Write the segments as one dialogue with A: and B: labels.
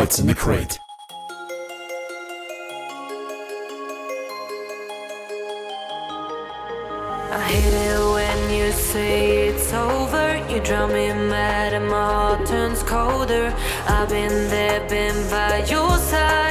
A: What's in the Crate.
B: I hate it when you say it's over. You drown me mad and my heart turns colder. I've been there, been by your side.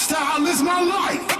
A: style is my life.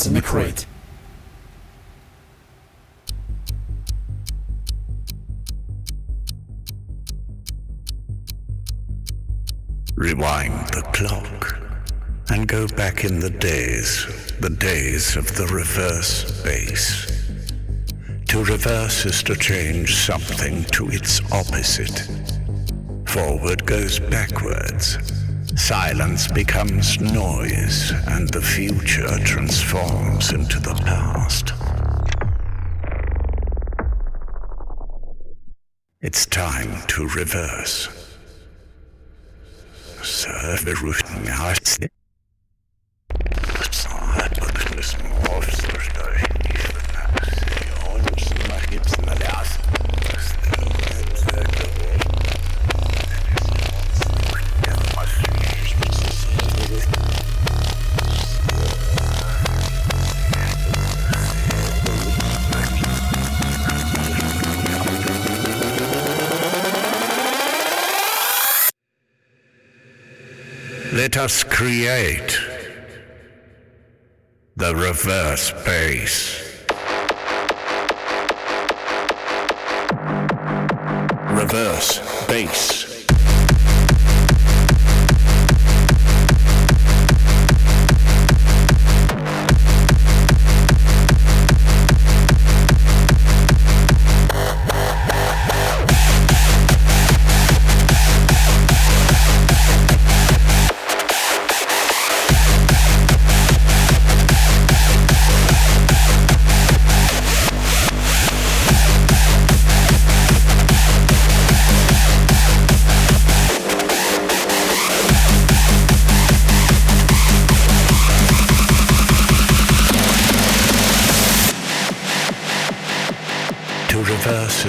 C: What's in the crate?
D: Rewind the clock and go back in the days, the days of the reverse bass. To reverse is to change something to its opposite. Forward goes backwards, Silence becomes noise, and the future transforms into the past. It's time to reverse. us create the reverse bass.
C: Reverse bass.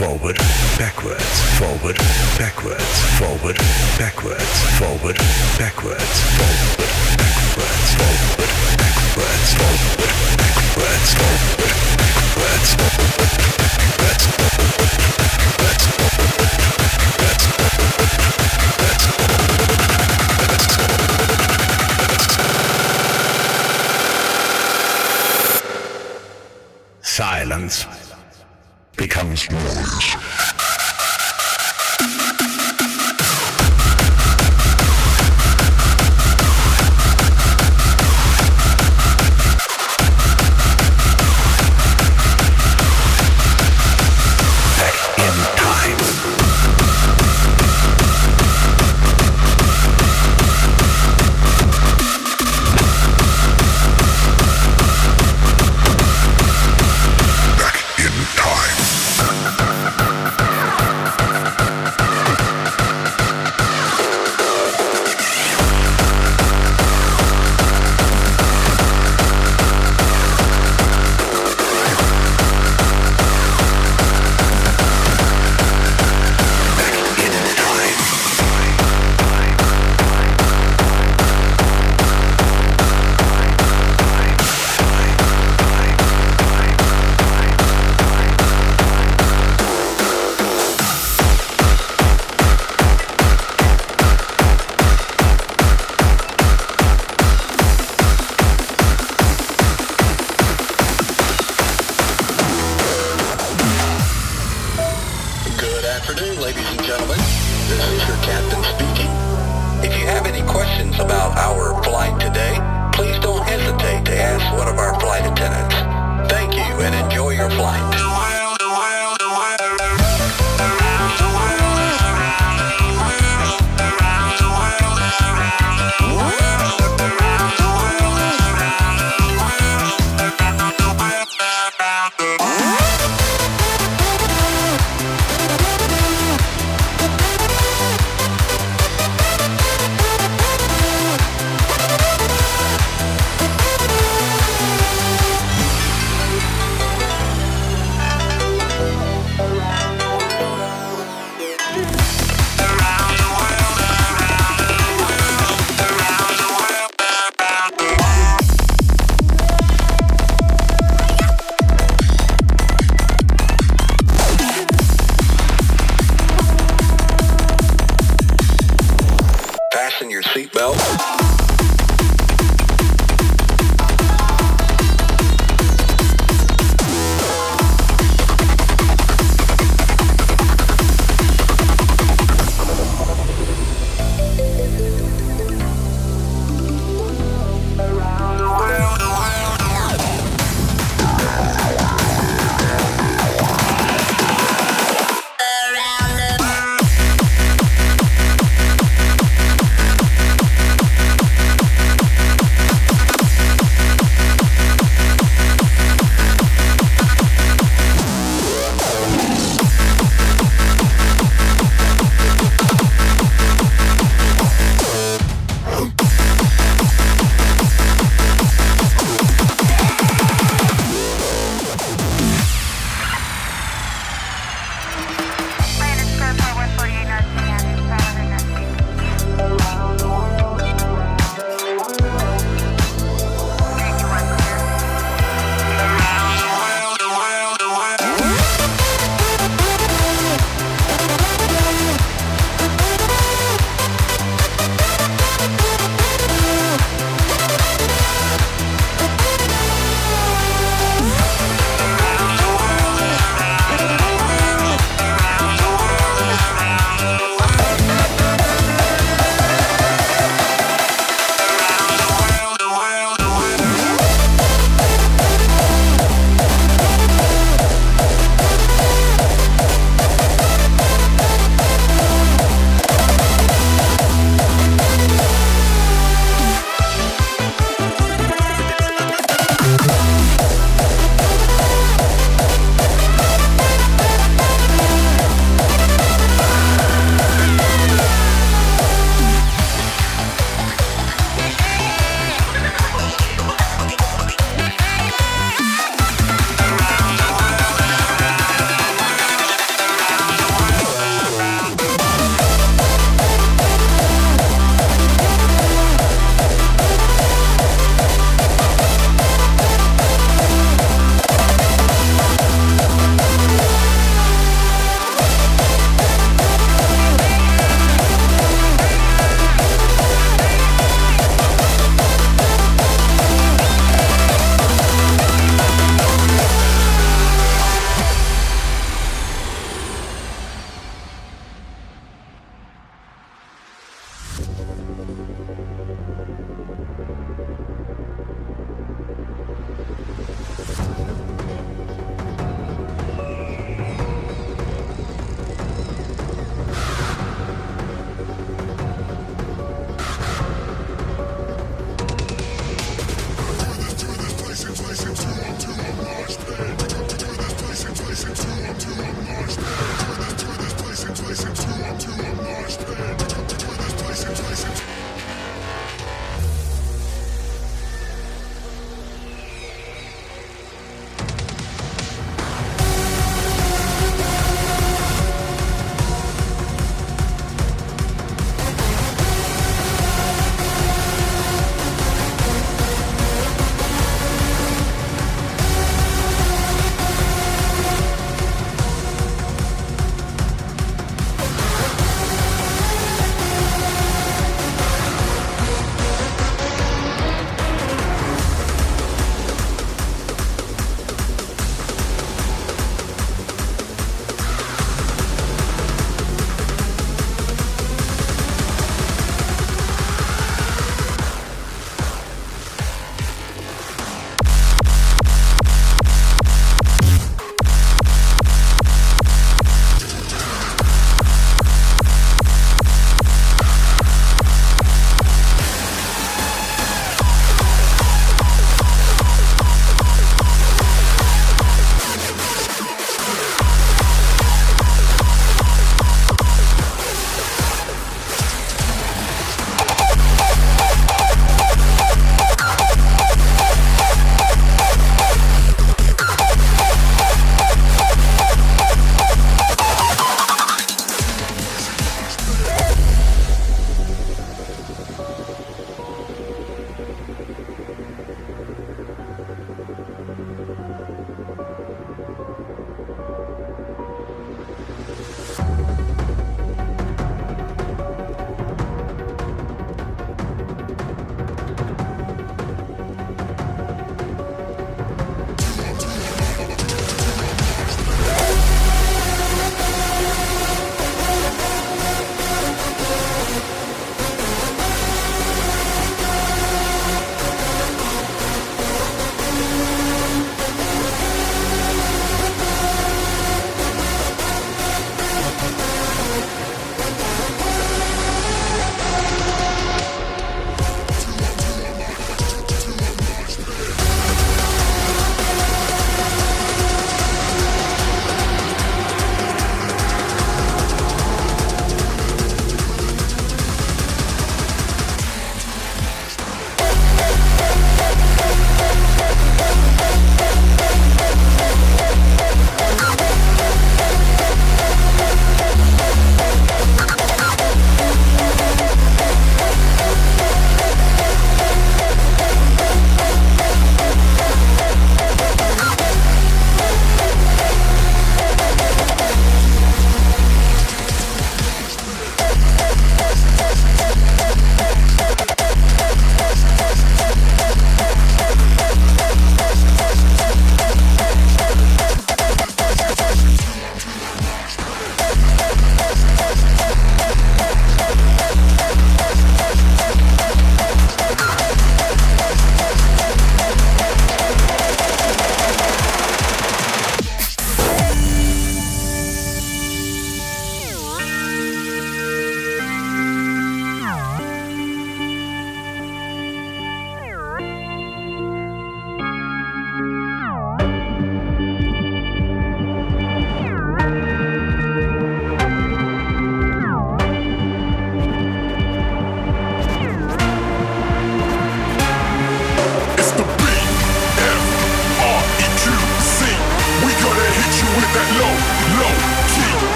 D: Forward, backwards, forward, backwards, forward, backwards, forward, backwards, forward, backwards, forward, backwards, forward, backwards, forward, backwards, backwards, Silence becomes noise.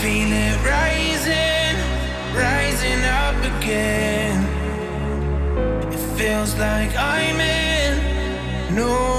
E: feel it rising, rising up again. It feels like I'm in. No.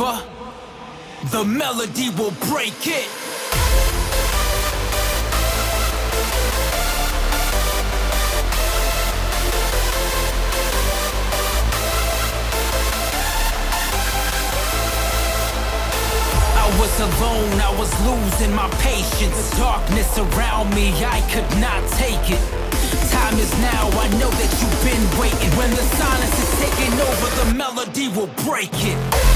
E: over, the melody will break it. was alone, I was losing my patience. The darkness around me, I could not take it. Time is now, I know that you've been waiting. When the silence is taking over, the melody will break it.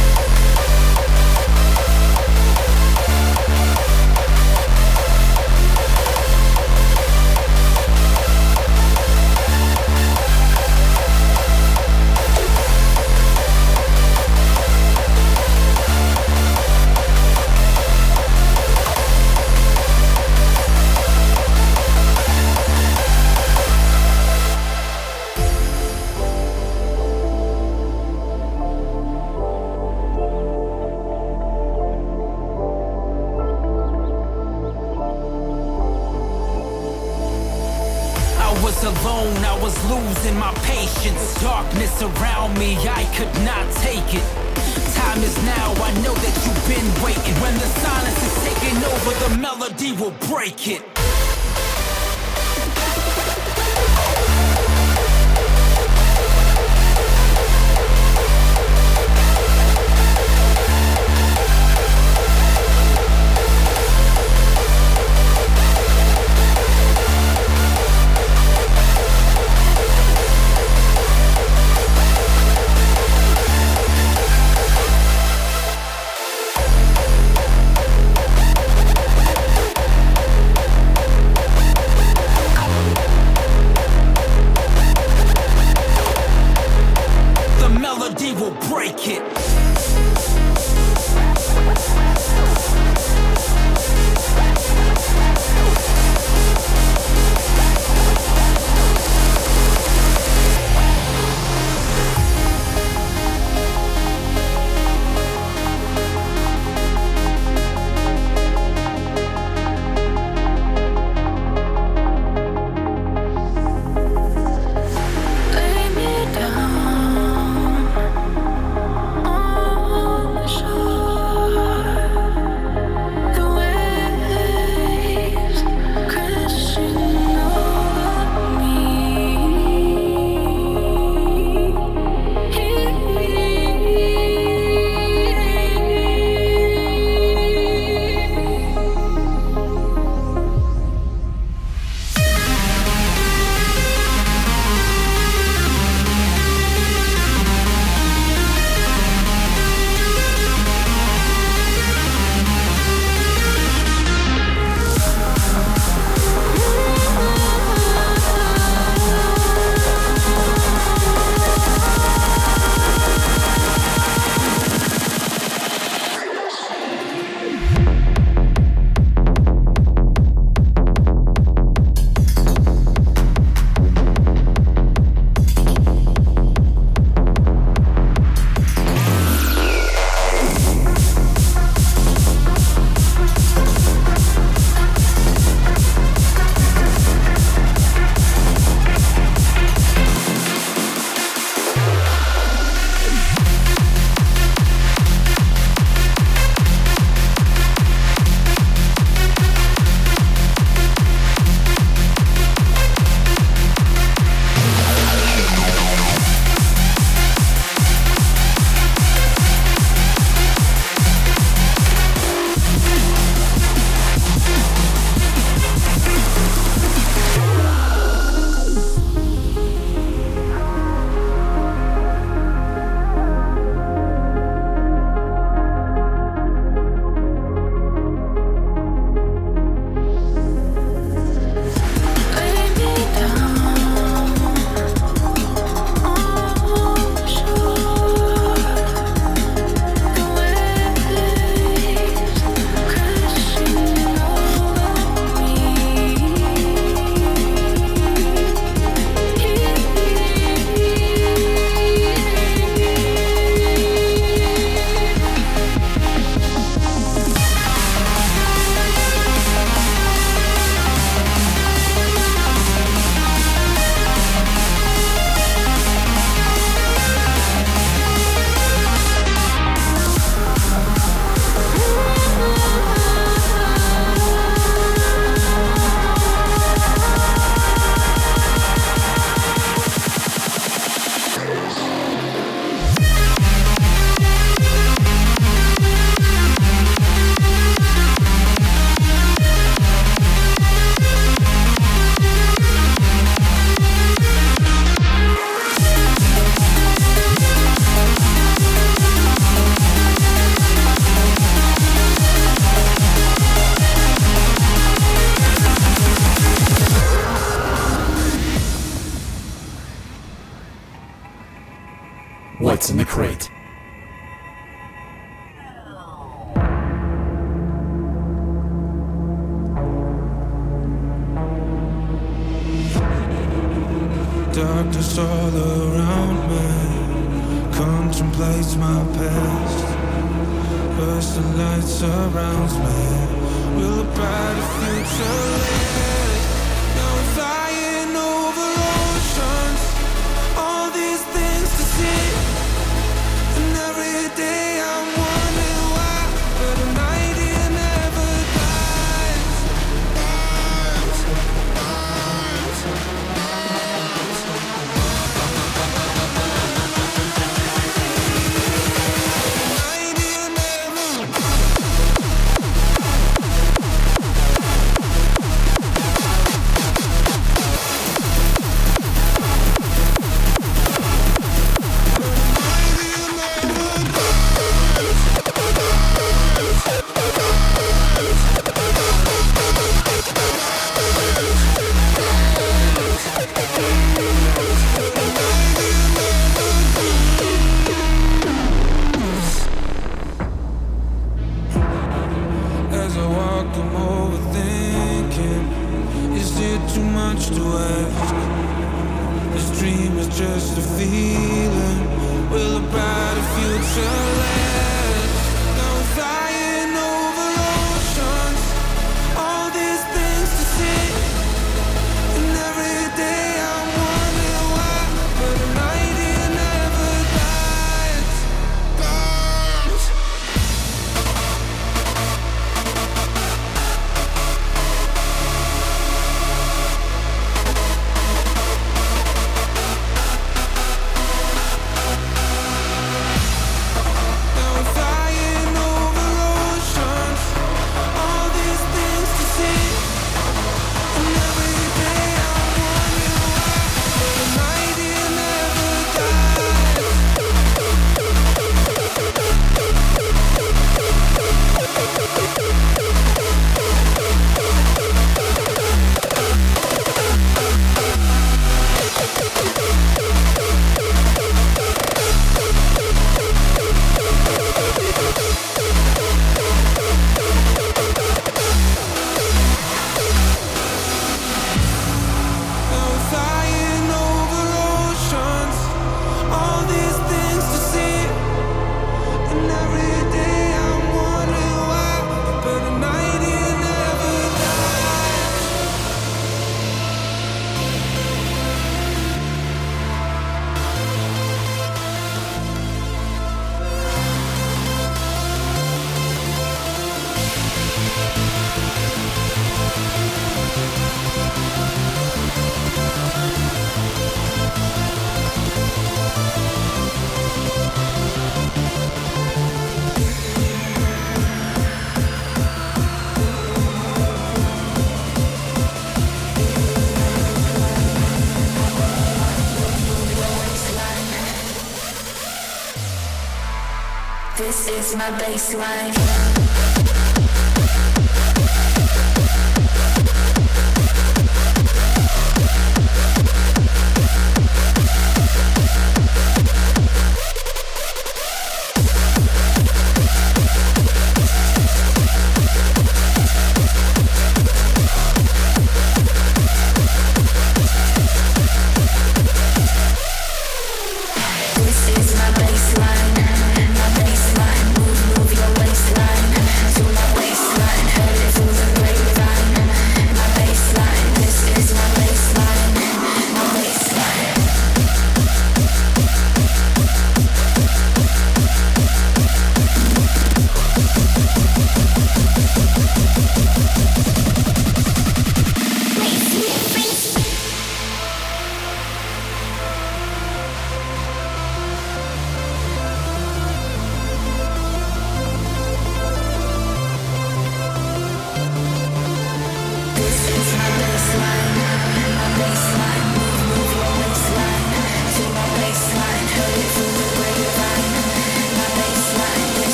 F: Is
G: my baseline.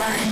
G: blind.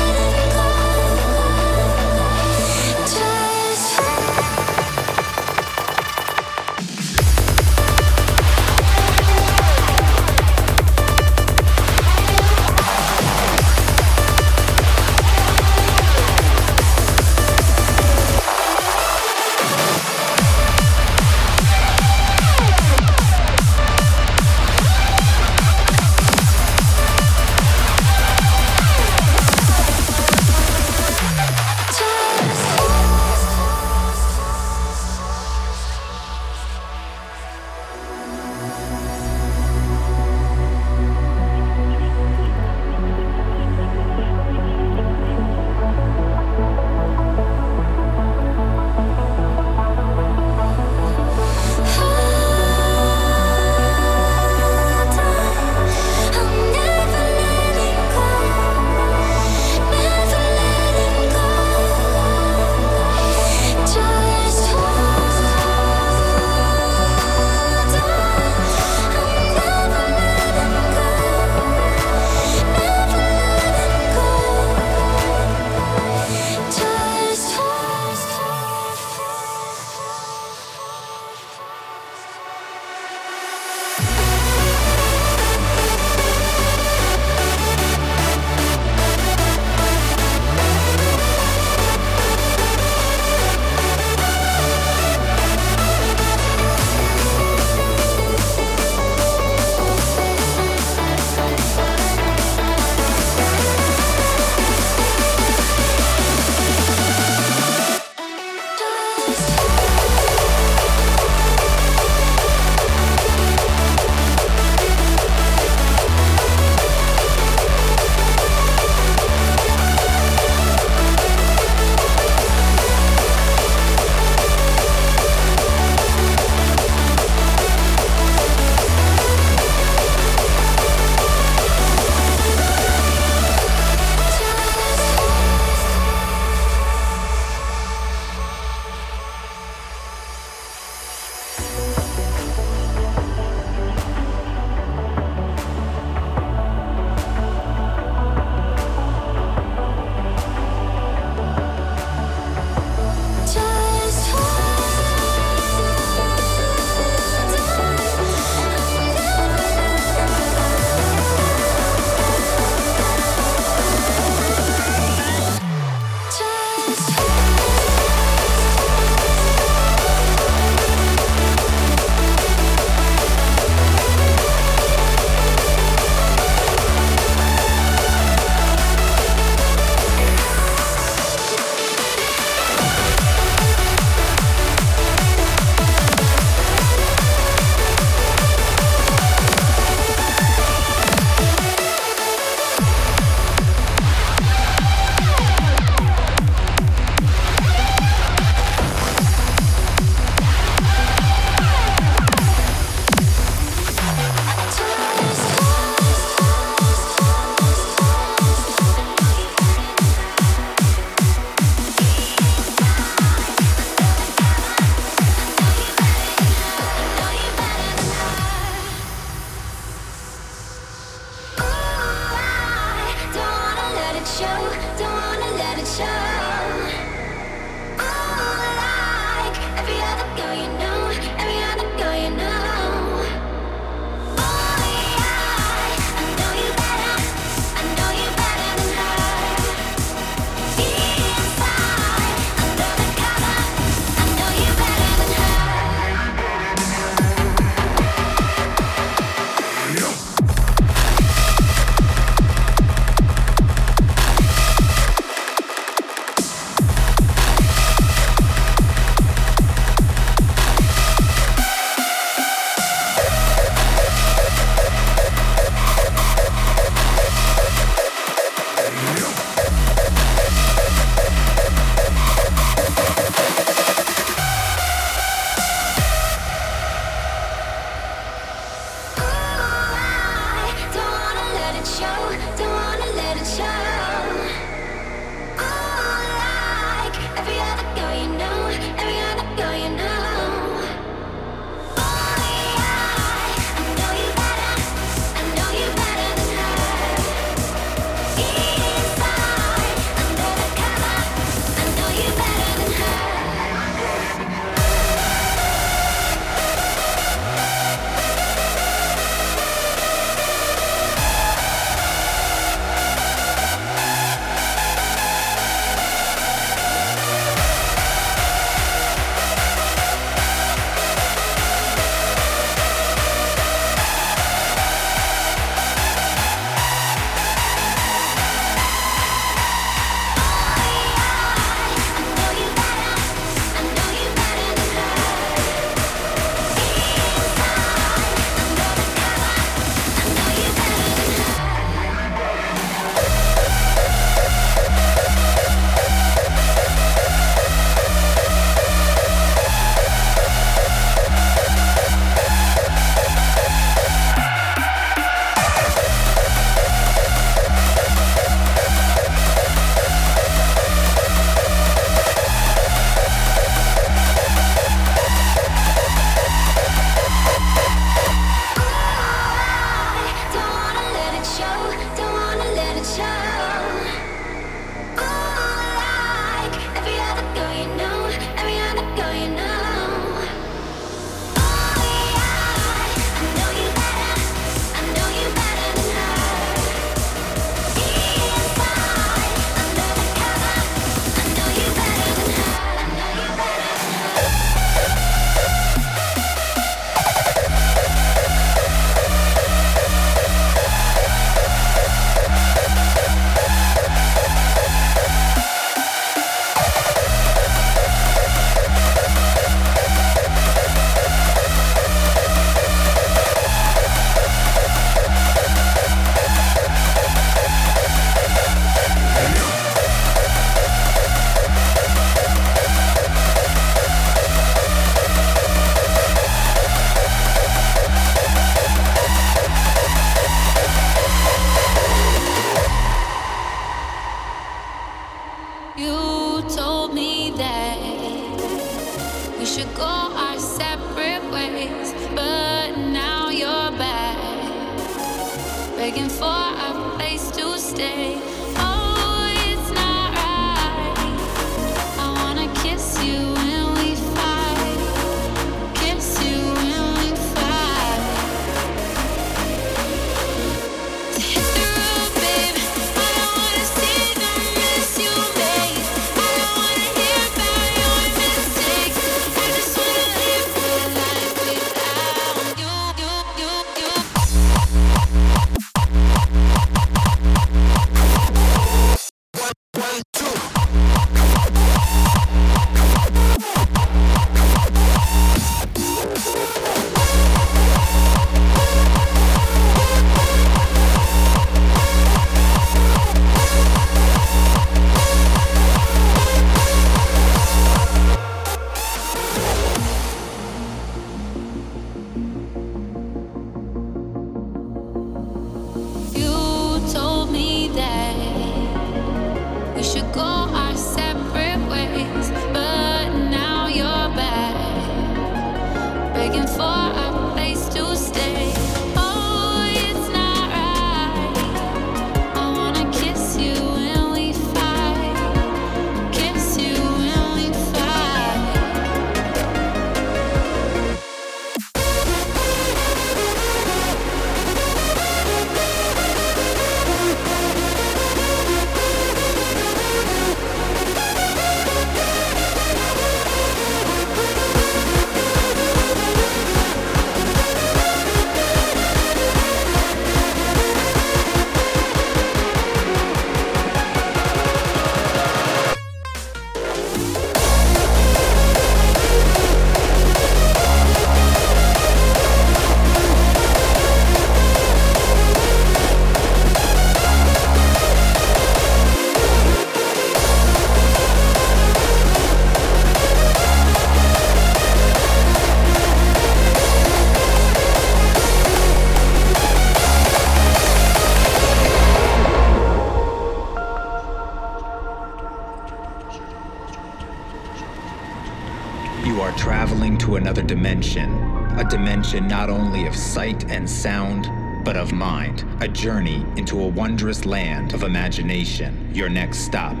H: Dimension not only of sight and sound, but of mind. A journey into a wondrous land of imagination. Your next stop,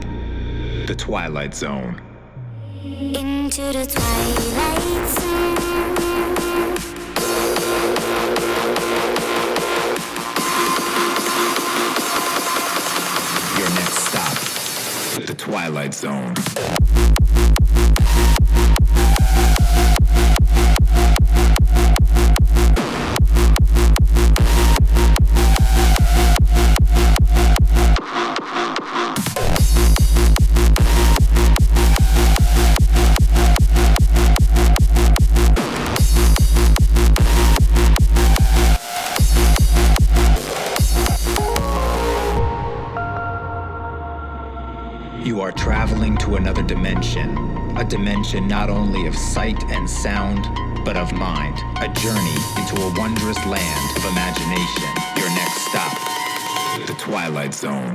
H: the Twilight Zone.
I: Into the Twilight Zone.
H: Your next stop, the Twilight Zone. expansion not only of sight and sound, but of mind. A journey into a wondrous land of imagination. Your next stop, the Twilight Zone.